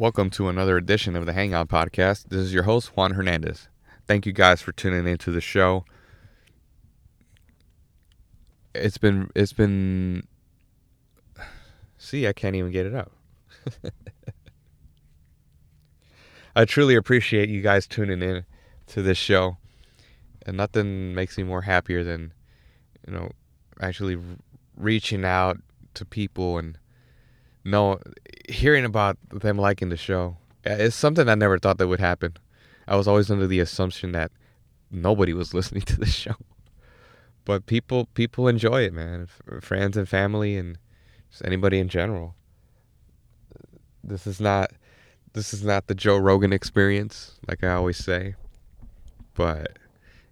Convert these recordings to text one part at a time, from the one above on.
Welcome to another edition of the Hangout Podcast. This is your host, Juan Hernandez. Thank you guys for tuning into the show. It's been, it's been, see, I can't even get it up. I truly appreciate you guys tuning in to this show. And nothing makes me more happier than, you know, actually reaching out to people and know hearing about them liking the show. Eh, it's something I never thought that would happen. I was always under the assumption that nobody was listening to the show. But people people enjoy it, man. Friends and family and just anybody in general. This is not this is not the Joe Rogan experience, like I always say. But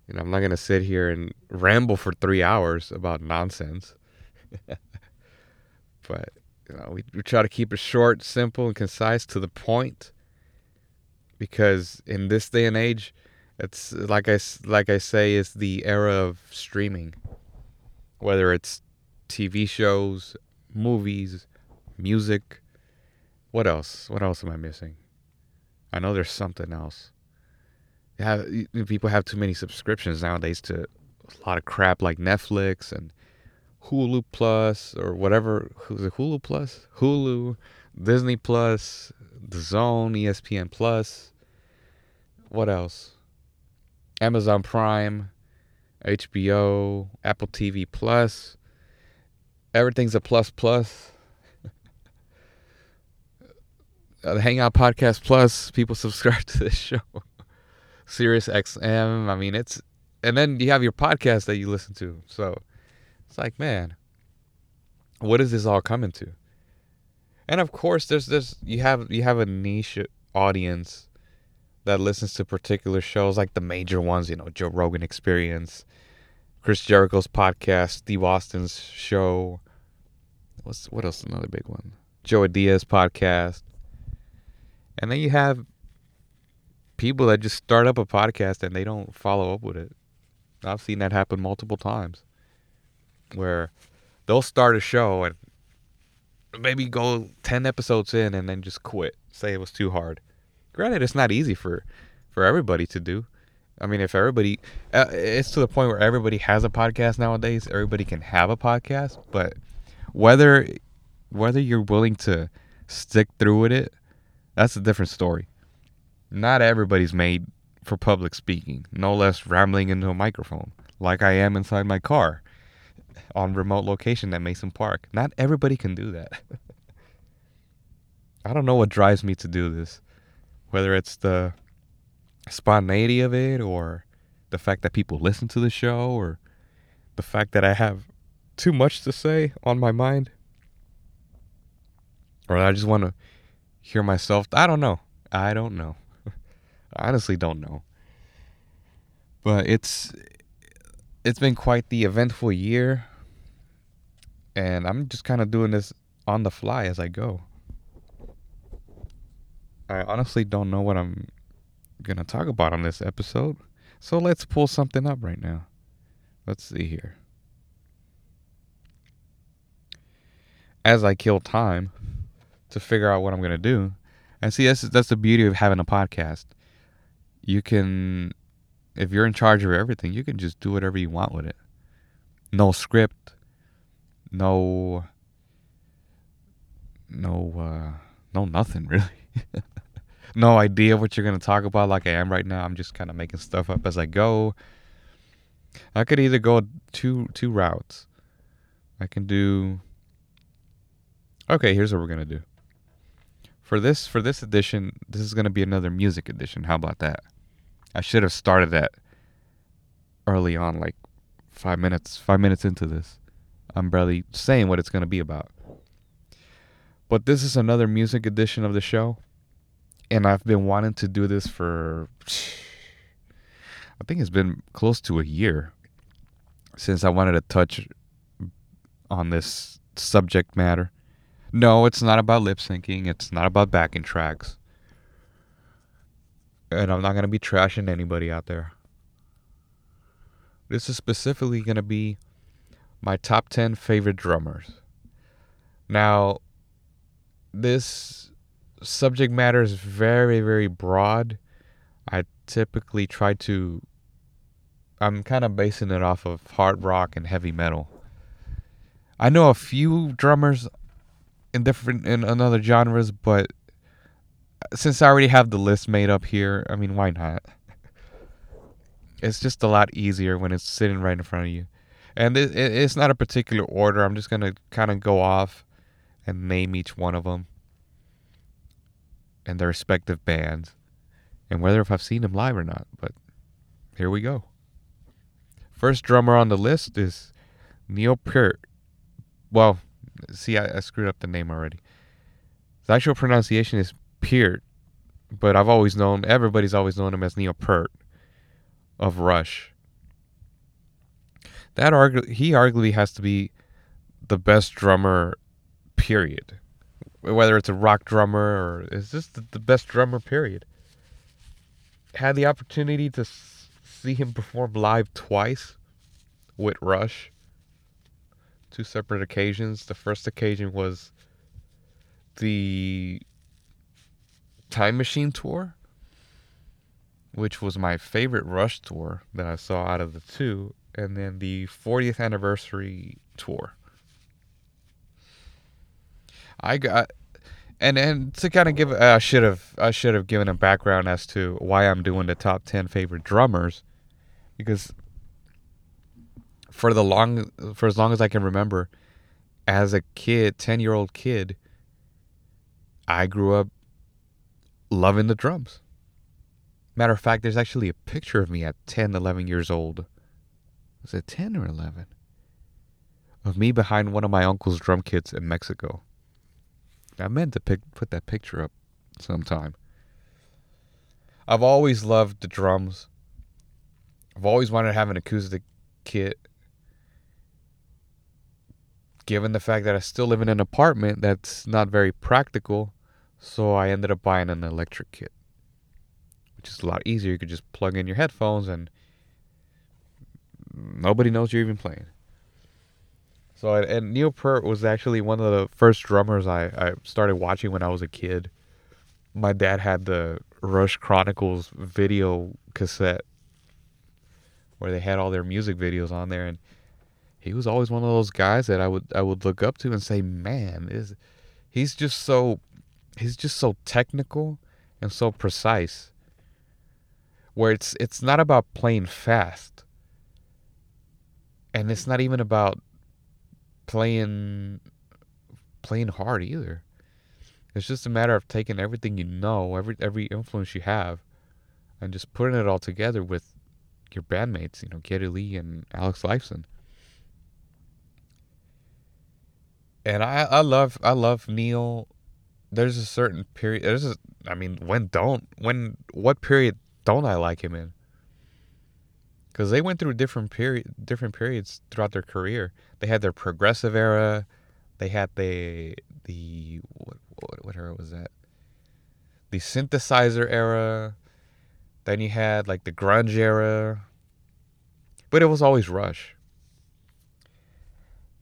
you know, I'm not gonna sit here and ramble for three hours about nonsense. but you know, we, we try to keep it short, simple, and concise to the point. Because in this day and age, it's like I like I say, is the era of streaming. Whether it's TV shows, movies, music, what else? What else am I missing? I know there's something else. Have, people have too many subscriptions nowadays to a lot of crap like Netflix and Hulu Plus or whatever. Who's it? Hulu Plus, Hulu, Disney Plus, The Zone, ESPN Plus. What else? Amazon Prime, HBO, Apple TV Plus. Everything's a plus plus. uh, the Hangout Podcast Plus. People subscribe to this show. Sirius XM. I mean, it's and then you have your podcast that you listen to. So it's like, man, what is this all coming to? And of course, there's this you have you have a niche audience that listens to particular shows like the major ones, you know, Joe Rogan Experience, Chris Jericho's podcast, Steve Austin's show. What's what else? Another big one, Joe Diaz podcast. And then you have people that just start up a podcast and they don't follow up with it. I've seen that happen multiple times where they'll start a show and maybe go 10 episodes in and then just quit, say it was too hard. Granted, it's not easy for for everybody to do. I mean, if everybody, uh, it's to the point where everybody has a podcast nowadays. Everybody can have a podcast, but whether whether you're willing to stick through with it that's a different story. Not everybody's made for public speaking, no less rambling into a microphone, like I am inside my car on remote location at Mason Park. Not everybody can do that. I don't know what drives me to do this. Whether it's the spontaneity of it or the fact that people listen to the show or the fact that I have too much to say on my mind or I just want to hear myself. I don't know. I don't know. I honestly don't know. But it's it's been quite the eventful year and I'm just kind of doing this on the fly as I go. I honestly don't know what I'm going to talk about on this episode. So let's pull something up right now. Let's see here. As I kill time, to figure out what I'm gonna do. And see, that's that's the beauty of having a podcast. You can, if you're in charge of everything, you can just do whatever you want with it. No script, no, no, uh, no nothing really. no idea what you're gonna talk about, like I am right now. I'm just kind of making stuff up as I go. I could either go two two routes. I can do. Okay, here's what we're gonna do for this for this edition, this is gonna be another music edition. How about that? I should have started that early on, like five minutes five minutes into this. I'm barely saying what it's gonna be about. But this is another music edition of the show. And I've been wanting to do this for I think it's been close to a year since I wanted to touch on this subject matter. No, it's not about lip syncing. It's not about backing tracks. And I'm not going to be trashing anybody out there. This is specifically going to be my top 10 favorite drummers. Now, this subject matter is very, very broad. I typically try to. I'm kind of basing it off of hard rock and heavy metal. I know a few drummers in different in other genres, but since I already have the list made up here, I mean, why not? It's just a lot easier when it's sitting right in front of you. And it, it, it's not a particular order. I'm just going to kind of go off and name each one of them and their respective bands and whether if I've seen them live or not. But here we go. First drummer on the list is Neil Peart. Well, see, I, I screwed up the name already. The actual pronunciation is Peart, but I've always known, everybody's always known him as Neil Peart of Rush. That argu- he arguably has to be the best drummer, period. Whether it's a rock drummer or is just the, the best drummer, period. Had the opportunity to s- see him perform live twice with Rush. Two separate occasions. The first occasion was the Time Machine tour which was my favorite Rush tour that I saw out of the two, and then the 40th anniversary tour. I got, and and to kind of give, I should have I should have given a background as to why I'm doing the top 10 favorite drummers, because for the long for as long as I can remember, as a kid, 10 year old kid, I grew up loving the drums. Matter of fact, there's actually a picture of me at 10, 11 years old. Was it 10 or 11? Of me behind one of my uncle's drum kits in Mexico. I meant to pick, put that picture up sometime. I've always loved the drums. I've always wanted to have an acoustic kit. Given the fact that I still live in an apartment that's not very practical, so I ended up buying an electric kit which is a lot easier. You could just plug in your headphones and nobody knows you're even playing. So, and Neil Peart was actually one of the first drummers I, I started watching when I was a kid. My dad had the Rush Chronicles video cassette where they had all their music videos on there, and he was always one of those guys that I would I would look up to and say, "Man, is he's just so he's just so technical and so precise." where it's it's not about playing fast and it's not even about playing playing hard either it's just a matter of taking everything you know every every influence you have and just putting it all together with your bandmates you know Geddy Lee and Alex Lifeson and I I love I love Neil there's a certain period there's a I mean when don't when what period don't I like him in? Because they went through different period, different periods throughout their career. They had their progressive era. They had the the what, what, what era was that? The synthesizer era. Then you had like the grunge era. But it was always Rush.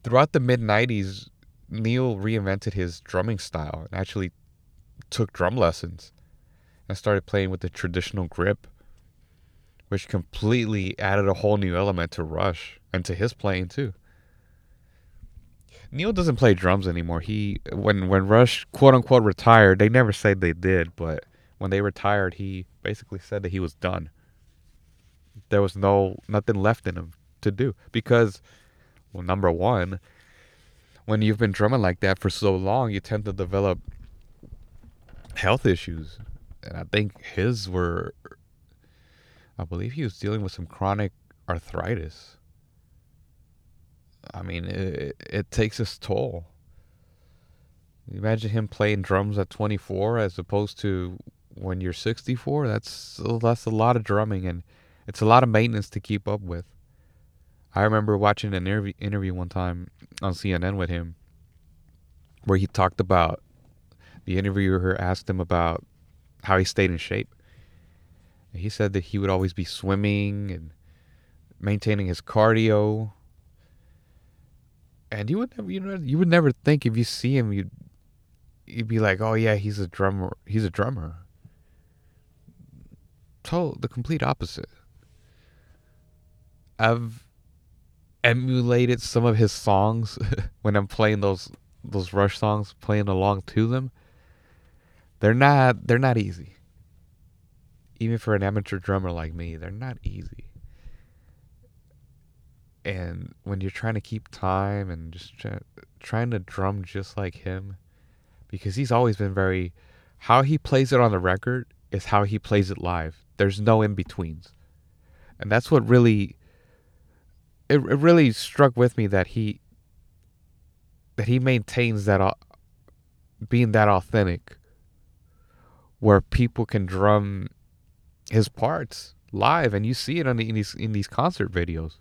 Throughout the mid 90s, Neil reinvented his drumming style and actually took drum lessons. and started playing with the traditional grip, which completely added a whole new element to Rush and to his playing too. Neil doesn't play drums anymore. He when when Rush quote unquote retired, they never said they did, but when they retired, he basically said that he was done. There was no nothing left in him to do because well number 1, when you've been drumming like that for so long, you tend to develop health issues and I think his were, I believe he was dealing with some chronic arthritis. I mean, it, it takes its toll. Imagine him playing drums at 24 as opposed to when you're 64. That's that's a lot of drumming and it's a lot of maintenance to keep up with. I remember watching an interview interview one time on CNN with him where he talked about the interviewer asked him about how he stayed in shape. He said that he would always be swimming and maintaining his cardio. And you would never, you know, you would never think if you see him, you'd you'd be like, "Oh yeah, he's a drummer. He's a drummer." Total the complete opposite. I've emulated some of his songs when I'm playing those those Rush songs, playing along to them. They're not they're not easy. Even for an amateur drummer like me, they're not easy. And when you're trying to keep time and just try, trying to drum just like him, because he's always been very how he plays it on the record is how he plays it live. There's no in betweens. And that's what really it, it really struck with me that he that he maintains that uh, being that authentic where people can drum his parts live and you see it on the, in these in these concert videos.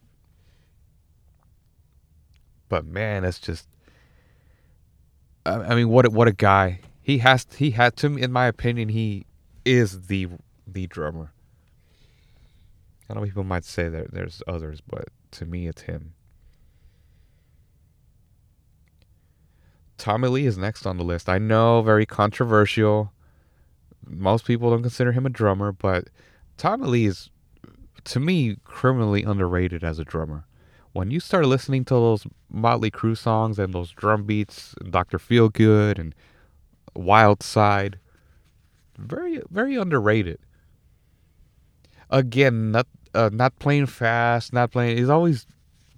But man it's just I, I mean what a, what a guy. He has he had to in my opinion he is the the drummer. I don't know people might say that there's others but to me, it's him. Tommy Lee is next on the list. I know, very controversial. Most people don't consider him a drummer, but Tommy Lee is, to me, criminally underrated as a drummer. When you start listening to those Motley Crue songs and those drum beats, Dr. Feelgood and Wild Side, very, very underrated. Again, not uh, not playing fast, not playing. He's always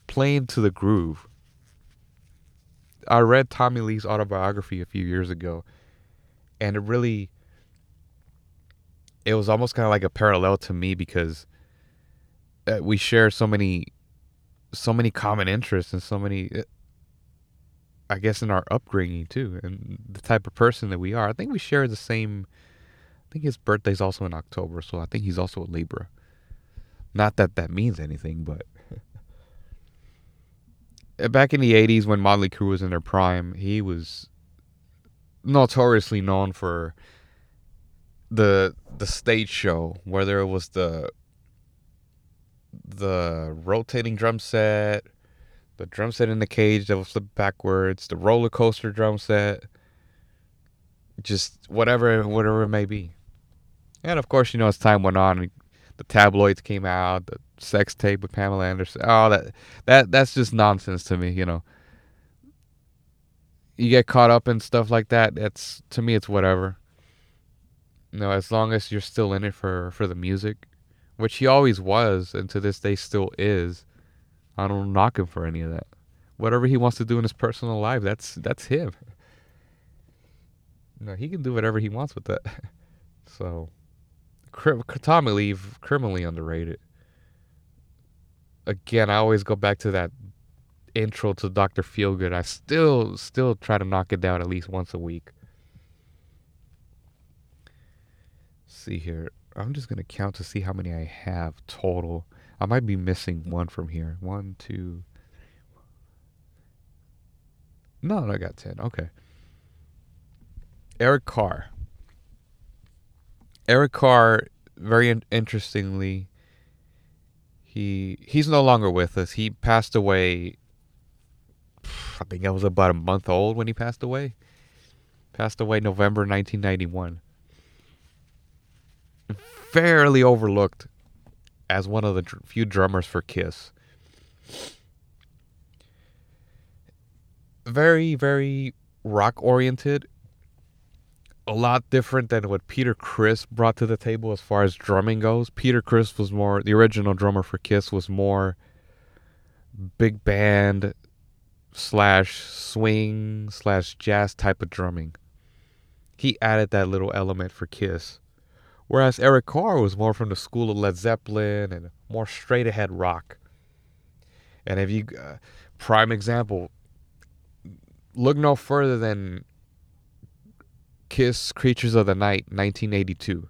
playing to the groove. I read Tommy Lee's autobiography a few years ago, and it really, it was almost kind of like a parallel to me because uh, we share so many, so many common interests and so many, uh, I guess, in our upbringing too, and the type of person that we are. I think we share the same. I think his birthday's also in October, so I think he's also a Libra. Not that that means anything, but back in the 80s when Motley Crue was in their prime, he was notoriously known for the the stage show, whether it was the the rotating drum set, the drum set in the cage that was flipped backwards, the roller coaster drum set, just whatever whatever it may be. And of course, you know, as time went on, the tabloids came out, the sex tape with Pamela Anderson. Oh, that that that's just nonsense to me. You know, you get caught up in stuff like that. That's to me, it's whatever. You know, as long as you're still in it for for the music, which he always was, and to this day still is. I don't knock him for any of that. Whatever he wants to do in his personal life, that's that's him. No, he can do whatever he wants with that. So Tommy Lee criminally underrated. Again, I always go back to that intro to Doctor Feelgood. I still still try to knock it down at least once a week. Let's see here, I'm just gonna count to see how many I have total. I might be missing one from here. One, two. No, I got ten. Okay. Eric Carr. Eric Carr, very in- interestingly, he he's no longer with us. He passed away. I think I was about a month old when he passed away. Passed away November 1991. Fairly overlooked as one of the dr- few drummers for Kiss. Very, very rock oriented a lot different than what Peter Criss brought to the table as far as drumming goes. Peter Criss was more the original drummer for Kiss was more big band slash swing slash jazz type of drumming. He added that little element for Kiss. Whereas Eric Carr was more from the school of Led Zeppelin and more straight ahead rock. And if you, uh, prime example, look no further than Kiss Creatures of the Night 1982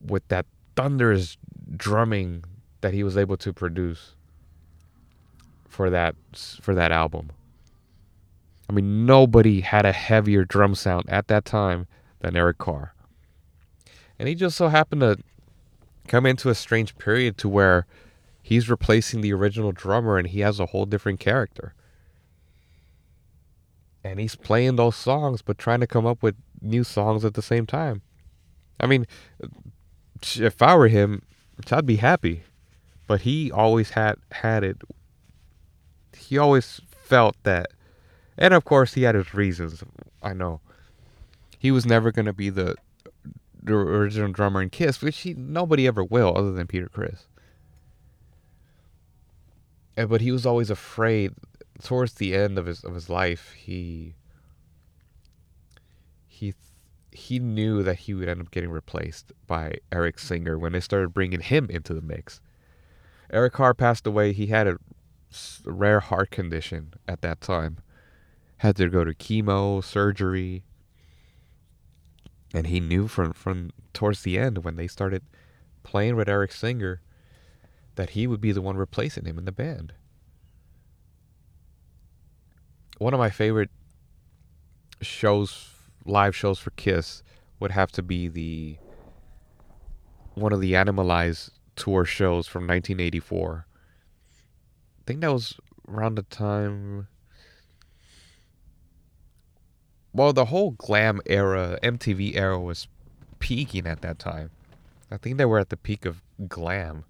with that thunderous drumming that he was able to produce for that for that album. I mean nobody had a heavier drum sound at that time than Eric Carr. And he just so happened to come into a strange period to where he's replacing the original drummer and he has a whole different character. And he's playing those songs but trying to come up with new songs at the same time. I mean, if I were him, I'd be happy. But he always had had it. He always felt that, and of course he had his reasons. I know. He was never gonna be the the original drummer in Kiss, which he nobody ever will, other than Peter. And, but he was always afraid. Towards the end of his of his life, he he he knew that he would end up getting replaced by Eric Singer when they started bringing him into the mix. Eric Carr passed away. He had a rare heart condition at that time. Had to go to chemo, surgery. And he knew from, from towards the end when they started playing with Eric Singer that he would be the one replacing him in the band. One of my favorite shows live shows for Kiss would have to be the one of the Animalize tour shows from 1984. I think that was around the time. Well, the whole glam era, MTV era was peaking at that time. I think they were at the peak of glam.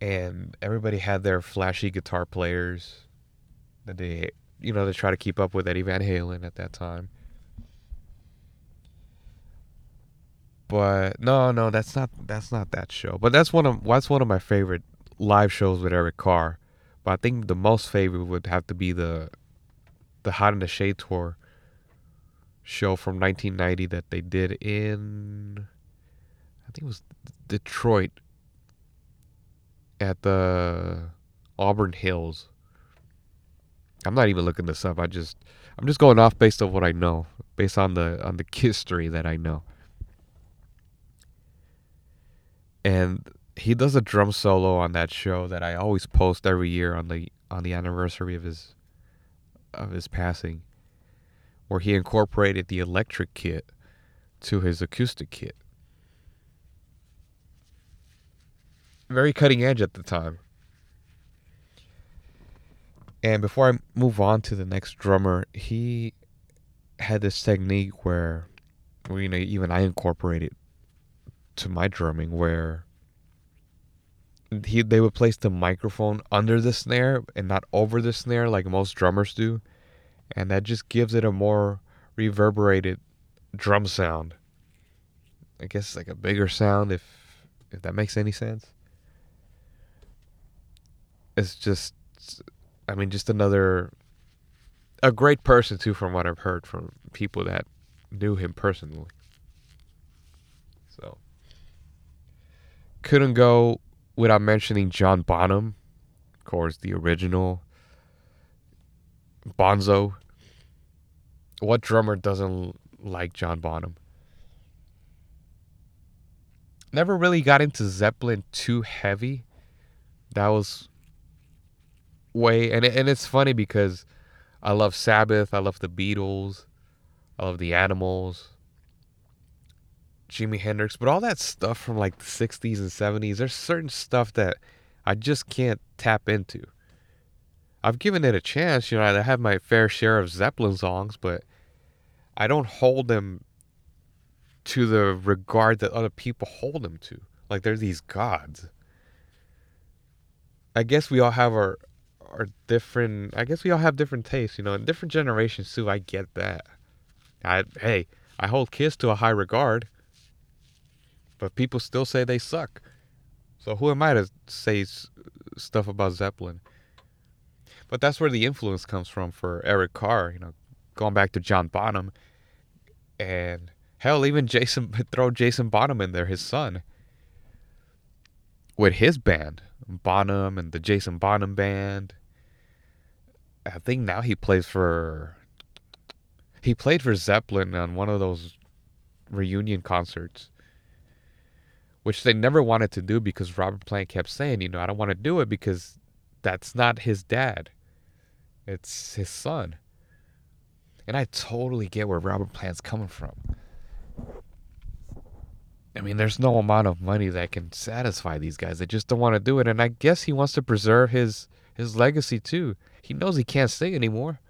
And everybody had their flashy guitar players that they you know, to try to keep up with Eddie Van Halen at that time. But no, no, that's not that's not that show. But that's one of that's one of my favorite live shows with Eric Carr. But I think the most favorite would have to be the the Hot in the Shade tour show from 1990 that they did in I think it was Detroit at the Auburn Hills. I'm not even looking this up. I just I'm just going off based on what I know, based on the on the history that I know. And he does a drum solo on that show that I always post every year on the on the anniversary of his of his passing, where he incorporated the electric kit to his acoustic kit. Very cutting edge at the time. And before I move on to the next drummer, he had this technique where, where you know, even I incorporated to my drumming where he they would place the microphone under the snare and not over the snare like most drummers do, and that just gives it a more reverberated drum sound. I guess like a bigger sound if if that makes any sense. It's just I mean, just another a great person too, from what I've heard from people that knew him personally. So couldn't go without mentioning John Bonham, of course, the original Bonzo. What drummer doesn't like John Bonham? Never really got into Zeppelin too heavy. That was way and and it's funny because I love Sabbath, I love the Beatles, I love the Animals, Jimi Hendrix, but all that stuff from like the 60s and 70s, there's certain stuff that I just can't tap into. I've given it a chance, you know, I have my fair share of Zeppelin songs, but I don't hold them to the regard that other people hold them to. Like they're these gods. I guess we all have our are different. I guess we all have different tastes, you know, in different generations too. I get that. I hey, I hold Kiss to a high regard, but people still say they suck. So who am I to say stuff about Zeppelin? But that's where the influence comes from for Eric Carr. You know, going back to John Bonham, and hell, even Jason throw Jason Bonham in there, his son, with his band, Bonham and the Jason Bonham band I think now he plays for. He played for Zeppelin on one of those reunion concerts, which they never wanted to do because Robert Plant kept saying, you know, I don't want to do it because that's not his dad, it's his son. And I totally get where Robert Plant's coming from. I mean, there's no amount of money that can satisfy these guys. They just don't want to do it. And I guess he wants to preserve his his legacy too. He knows he can't sing anymore.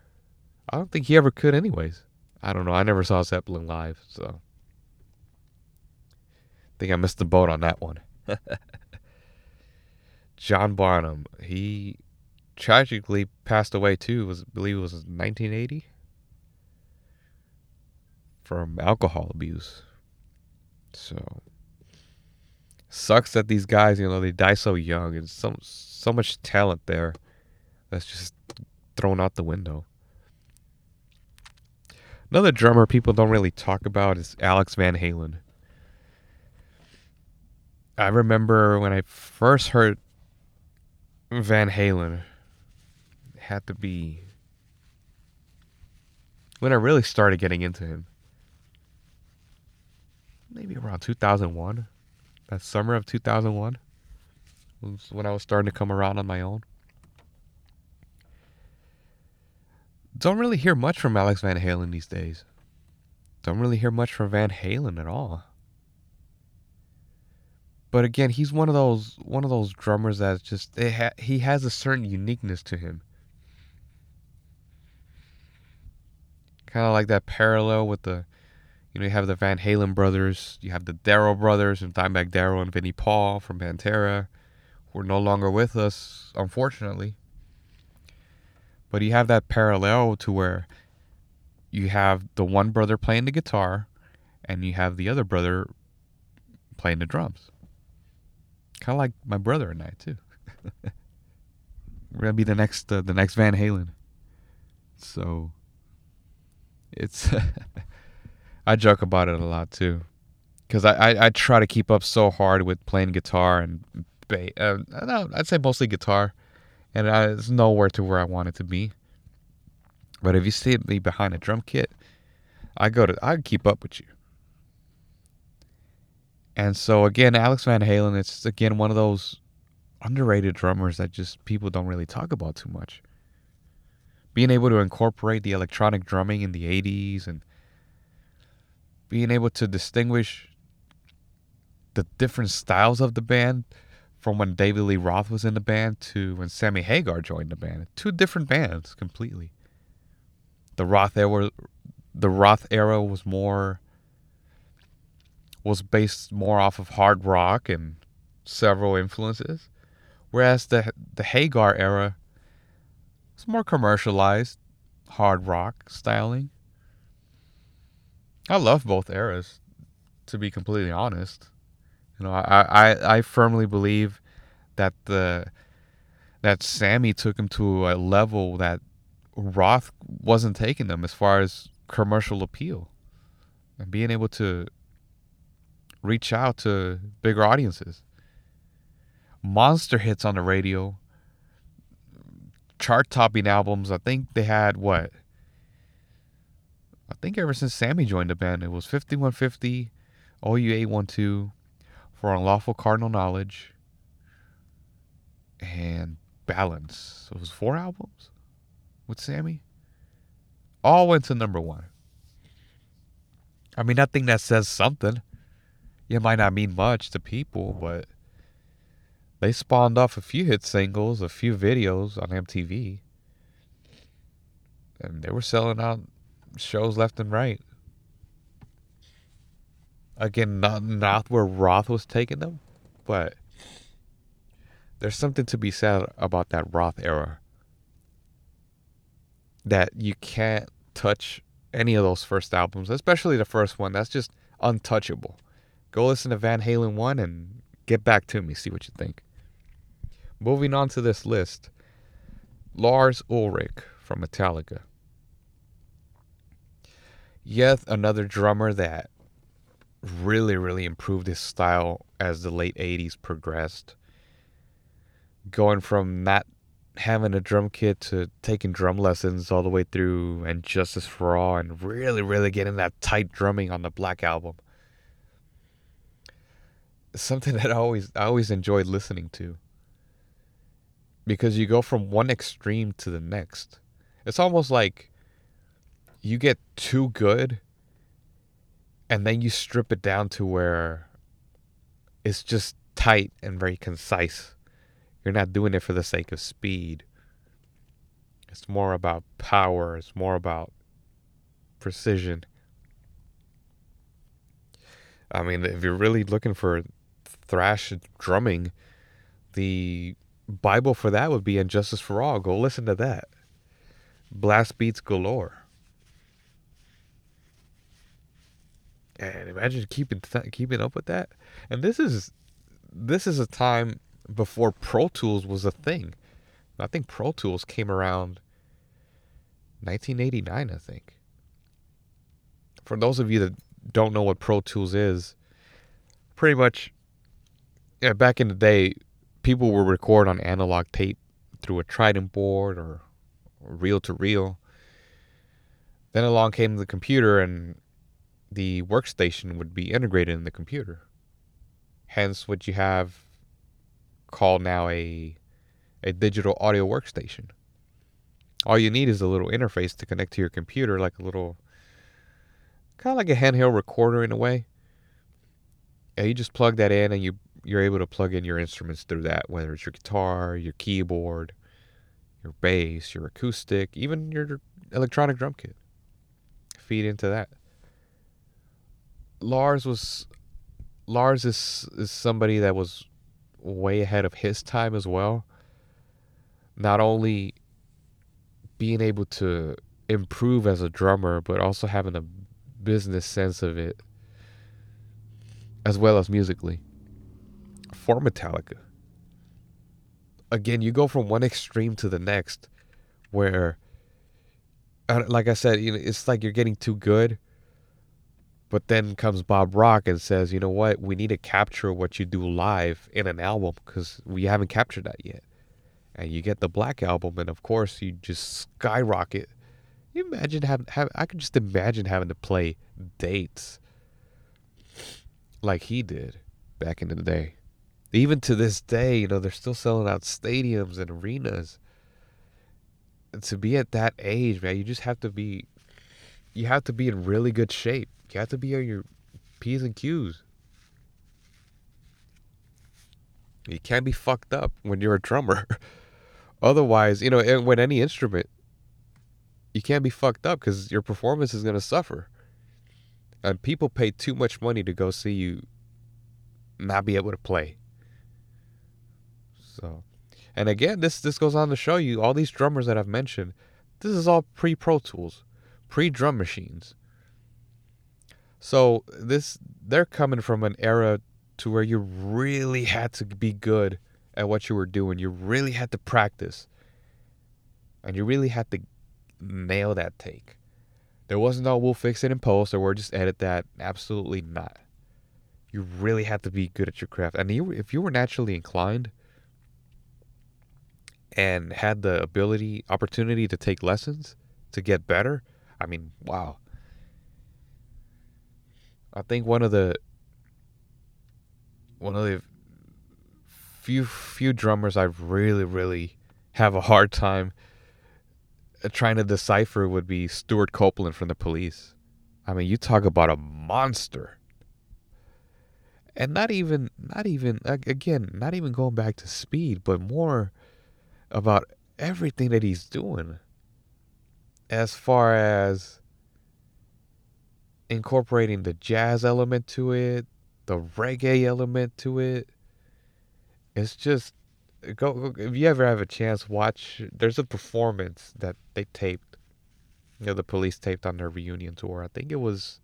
I don't think he ever could, anyways. I don't know. I never saw Zeppelin live, so I think I missed the boat on that one. John Bonham, he tragically passed away too. Was I believe it was 1980 from alcohol abuse. So sucks that these guys, you know, they die so young and so so much talent there that's just thrown out the window. Another drummer people don't really talk about is Alex Van Halen. I remember when I first heard Van Halen, had to be when I really started getting into him. Maybe around 2001. That summer of 2001 was when I was starting to come around on my own. Don't really hear much from Alex Van Halen these days. Don't really hear much from Van Halen at all. But again, he's one of those one of those drummers that just ha- he has a certain uniqueness to him. Kind of like that parallel with the, you know, you have the Van Halen brothers, you have the Darrell brothers, and Dimebag Darrell and Vinnie Paul from Pantera, who are no longer with us, unfortunately. But you have that parallel to where you have the one brother playing the guitar, and you have the other brother playing the drums. Kind of like my brother and I too. We're gonna be the next uh, the next Van Halen. So it's I joke about it a lot too, because I, I, I try to keep up so hard with playing guitar and bass. Uh, I'd say mostly guitar, and I, it's nowhere to where I want it to be. But if you see me behind a drum kit, I go to I keep up with you. And so again, Alex Van Halen, it's again one of those underrated drummers that just people don't really talk about too much. Being able to incorporate the electronic drumming in the 80s and being able to distinguish the different styles of the band from when David Lee Roth was in the band to when Sammy Hagar joined the band. Two different bands completely. The Roth era the Roth era was more was based more off of hard rock and several influences, whereas the the Hagar era was more commercialized, hard rock styling. I love both eras, to be completely honest. You know, I, I, I firmly believe that the that Sammy took him to a level that Roth wasn't taking them as far as commercial appeal and being able to reach out to bigger audiences. Monster hits on the radio, chart topping albums. I think they had what? I think ever since Sammy joined the band, it was 5150, OU 812, For Unlawful Cardinal Knowledge, and Balance. So it was four albums with Sammy. All went to number one. I mean, I think that says something it might not mean much to people, but they spawned off a few hit singles, a few videos on MTV. And they were selling out shows left and right. Again, not, not where Roth was taking them, but there's something to be said about that Roth era. That you can't touch any of those first albums, especially the first one. That's just untouchable. Go listen to Van Halen 1 and get back to me, see what you think. Moving on to this list Lars Ulrich from Metallica. Yet another drummer that really, really improved his style as the late 80s progressed. Going from not having a drum kit to taking drum lessons all the way through and Justice for All and really, really getting that tight drumming on the Black Album something that I always I always enjoyed listening to. Because you go from one extreme to the next. It's almost like you get too good and then you strip it down to where it's just tight and very concise. You're not doing it for the sake of speed. It's more about power. It's more about precision. I mean, if you're really looking for thrash drumming, the Bible for that would be And Justice for All. Go listen to that. Blast beats galore. And imagine keeping th- keeping up with that. And this is this is a time before Pro Tools was a thing. I think Pro Tools came around 1989, I think. For those of you that don't know what Pro Tools is, pretty much back in the day, people would record on analog tape through a Trident board or reel to reel. Then along came the computer and the workstation would be integrated in the computer. Hence what you have called now a a digital audio workstation. All you need is a little interface to connect to your computer like a little kind of like a handheld recorder in a way. And you just plug that in and you you're able to plug in your instruments through that, whether it's your guitar, your keyboard, your bass, your acoustic, even your electronic drum kit. Feed into that. Lars was Lars is is somebody that was way ahead of his time as well. Not only being able to improve as a drummer, but also having a business sense of it, as well as musically. For Metallica. Again, you go from one extreme to the next, where, uh, like I said, you know, it's like you're getting too good but then comes Bob Rock and says, you know what? We need to capture what you do live in an album because we haven't captured that yet. And you get the Black Album, and of course, you just skyrocket. You imagine having, have, I could just imagine having to play dates like he did back in the day. Even to this day, you know, they're still selling out stadiums and arenas. And to be at that age, man, you just have to be you have to be in really good shape. You have to be on your P's and Q's. You can't be fucked up when you're a drummer. Otherwise, you know, and with any instrument, you can't be fucked up because your performance is going to suffer. And people pay too much money to go see you not be able to play. So, and again, this this goes on to show you all these drummers that I've mentioned. This is all pre Pro Tools, pre drum machines. So this they're coming from an era to where you really had to be good at what you were doing. You really had to practice. And you really had to nail that take. There wasn't no we'll fix it in post or we'll just edit that. Absolutely not. You really had to be good at your craft. And if you were naturally inclined and had the ability, opportunity to take lessons to get better, I mean, wow. I think one of the one of the few few drummers I really really have a hard time uh, trying to decipher would be Stewart Copeland from the Police. I mean, you talk about a monster. And not even not even again, not even going back to speed, but more about everything that he's doing as far as incorporating the jazz element to it, the reggae element to it. It's just go, go if you ever have a chance, watch. There's a performance that they taped. You know, the police taped on their reunion tour. I think it was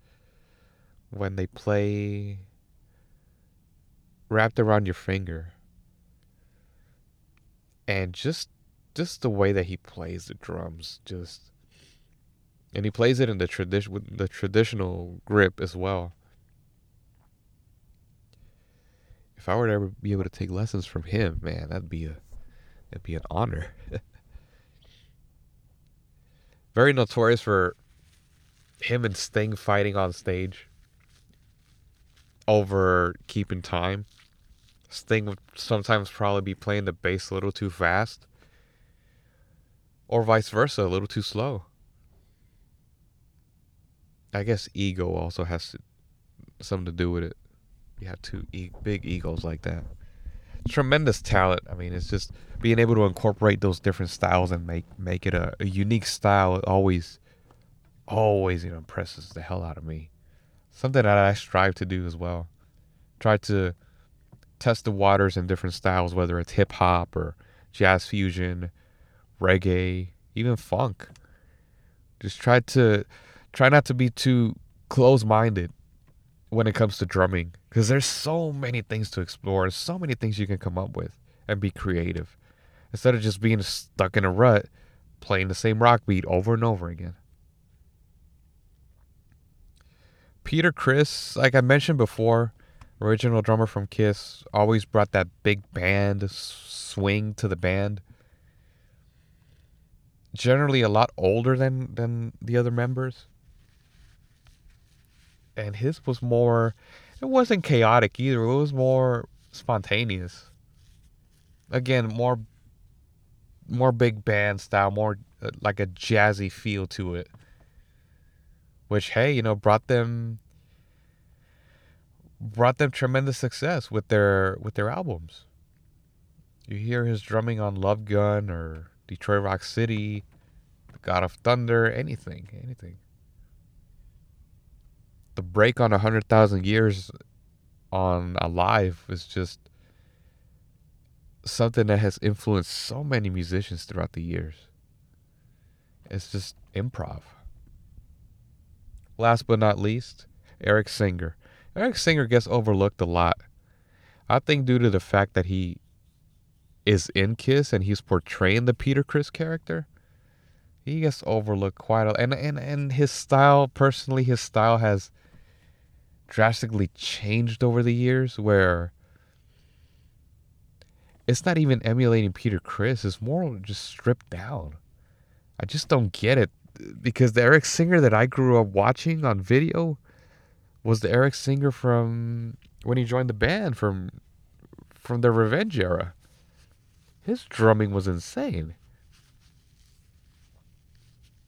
when they play wrapped around your finger and just just the way that he plays the drums just and he plays it in the tradition with the traditional grip as well. If I were to ever be able to take lessons from him, man, that'd be a that'd be an honor. Very notorious for him and Sting fighting on stage over keeping time. Sting would sometimes probably be playing the bass a little too fast, or vice versa, a little too slow. I guess ego also has to, something to do with it. You have two e- big egos like that. tremendous talent. I mean, it's just being able to incorporate those different styles and make make it a, a unique style. It always, always you know, impresses the hell out of me. Something that I strive to do as well. Try to test the waters in different styles, whether it's hip hop or jazz fusion, reggae, even funk. Just try to try not to be too close minded when it comes to drumming because there's so many things to explore, so many things you can come up with and be creative instead of just being stuck in a rut playing the same rock beat over and over again. Peter Criss, like I mentioned before, original drummer from Kiss, always brought that big band swing to the band. Generally a lot older than than the other members. And his was more it wasn't chaotic either. It was more spontaneous. Again, more more big band style, more uh, like a jazzy feel to it. Which hey, you know, brought them brought them tremendous success with their with their albums. You hear his drumming on Love Gun or Detroit Rock City, God of Thunder, anything, anything the break on a hundred thousand years on Alive is just something that has influenced so many musicians throughout the years. It's just improv. Last but not least, Eric Singer. Eric Singer gets overlooked a lot. I think due to the fact that he is in Kiss and he's portraying the Peter Criss character, he gets overlooked quite a and and and his style personally his style has drastically changed over the years where it's not even emulating Peter Criss, it's more just stripped down. I just don't get it because the Eric Singer that I grew up watching on video was the Eric Singer from when he joined the band from from the Revenge era. His drumming was insane.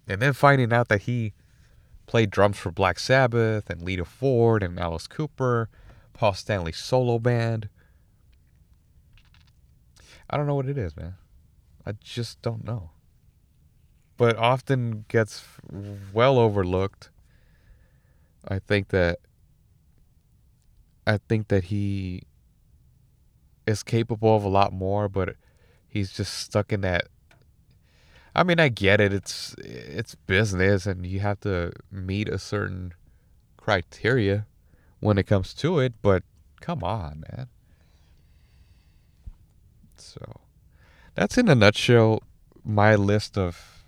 And then finding out that he played drums for Black Sabbath and Lita Ford and Alice Cooper, Paul Stanley's solo band. I don't know what it is, man. I just don't know. But often gets well overlooked. I think that I think that he is capable of a lot more, but he's just stuck in that I mean, I get it. It's it's business, and you have to meet a certain criteria when it comes to it. But come on, man. So that's in a nutshell my list of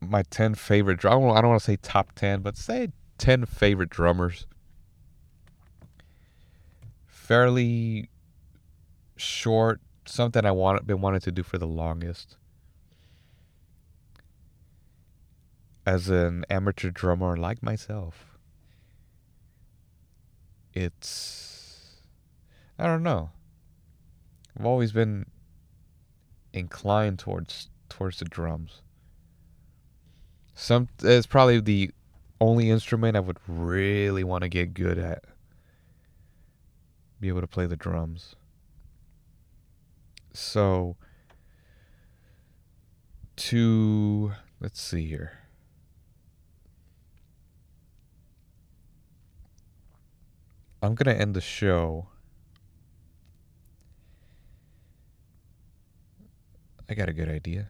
my ten favorite. Drum- I don't want to say top ten, but say ten favorite drummers. Fairly short, something I want been wanting to do for the longest. As an amateur drummer like myself, it's I don't know. I've always been inclined towards towards the drums. Some it's probably the only instrument I would really want to get good at. Be able to play the drums. So to let's see here. I'm going to end the show. I got a good idea.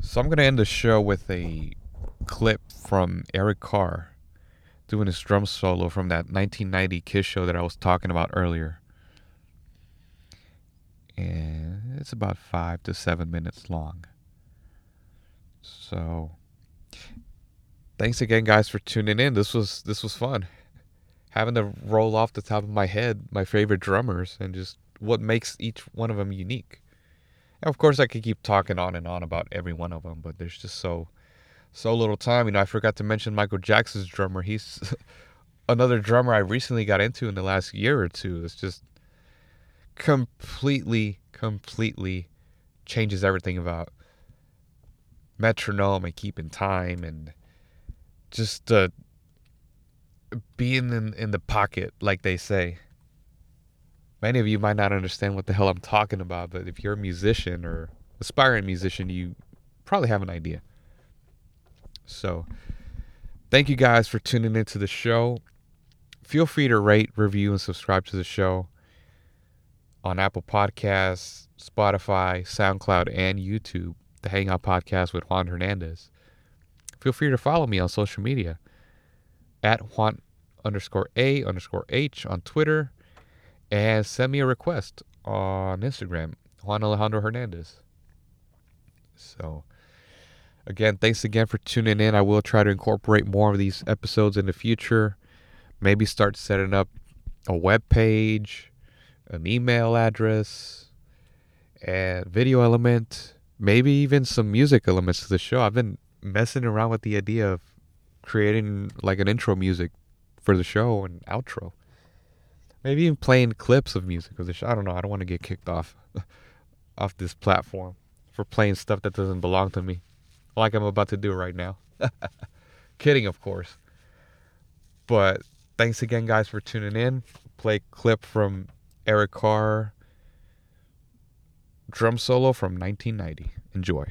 So I'm going to end the show with a clip from Eric Carr doing his drum solo from that 1990 Kiss show that I was talking about earlier. And it's about five to seven minutes long. So thanks again guys for tuning in. This was this was fun having to roll off the top of my head my favorite drummers and just what makes each one of them unique. And of course, I could keep talking on and on about every one of them, but there's just so so little time. You know, I forgot to mention Michael Jackson's drummer. He's another drummer I recently got into in the last year or two. It's just completely, completely changes everything about metronome and keeping time and just uh, being in, in the pocket, like they say. many of you might not understand what the hell I'm talking about, but if you're a musician or aspiring musician, you probably have an idea. So, thank you guys for tuning into the show. Feel free to rate, review, and subscribe to the show on Apple Podcasts, Spotify, SoundCloud, and YouTube. The Hangout Podcast with Juan Hernandez. Feel free to follow me on social media at Juan underscore A underscore H on Twitter and send me a request on Instagram, Juan Alejandro Hernandez. So, again, thanks again for tuning in. I will try to incorporate more of these episodes in the future. Maybe start setting up a web page, an email address, and video element, maybe even some music elements to the show. I've been messing around with the idea of creating like an intro music for the show and outro. Maybe even playing clips of music of the show. I don't know. I don't want to get kicked off off this platform for playing stuff that doesn't belong to me, like I'm about to do right now. Kidding, of course. But thanks again, guys, for tuning in. Play clip from Eric Carr drum solo from 1990. Enjoy.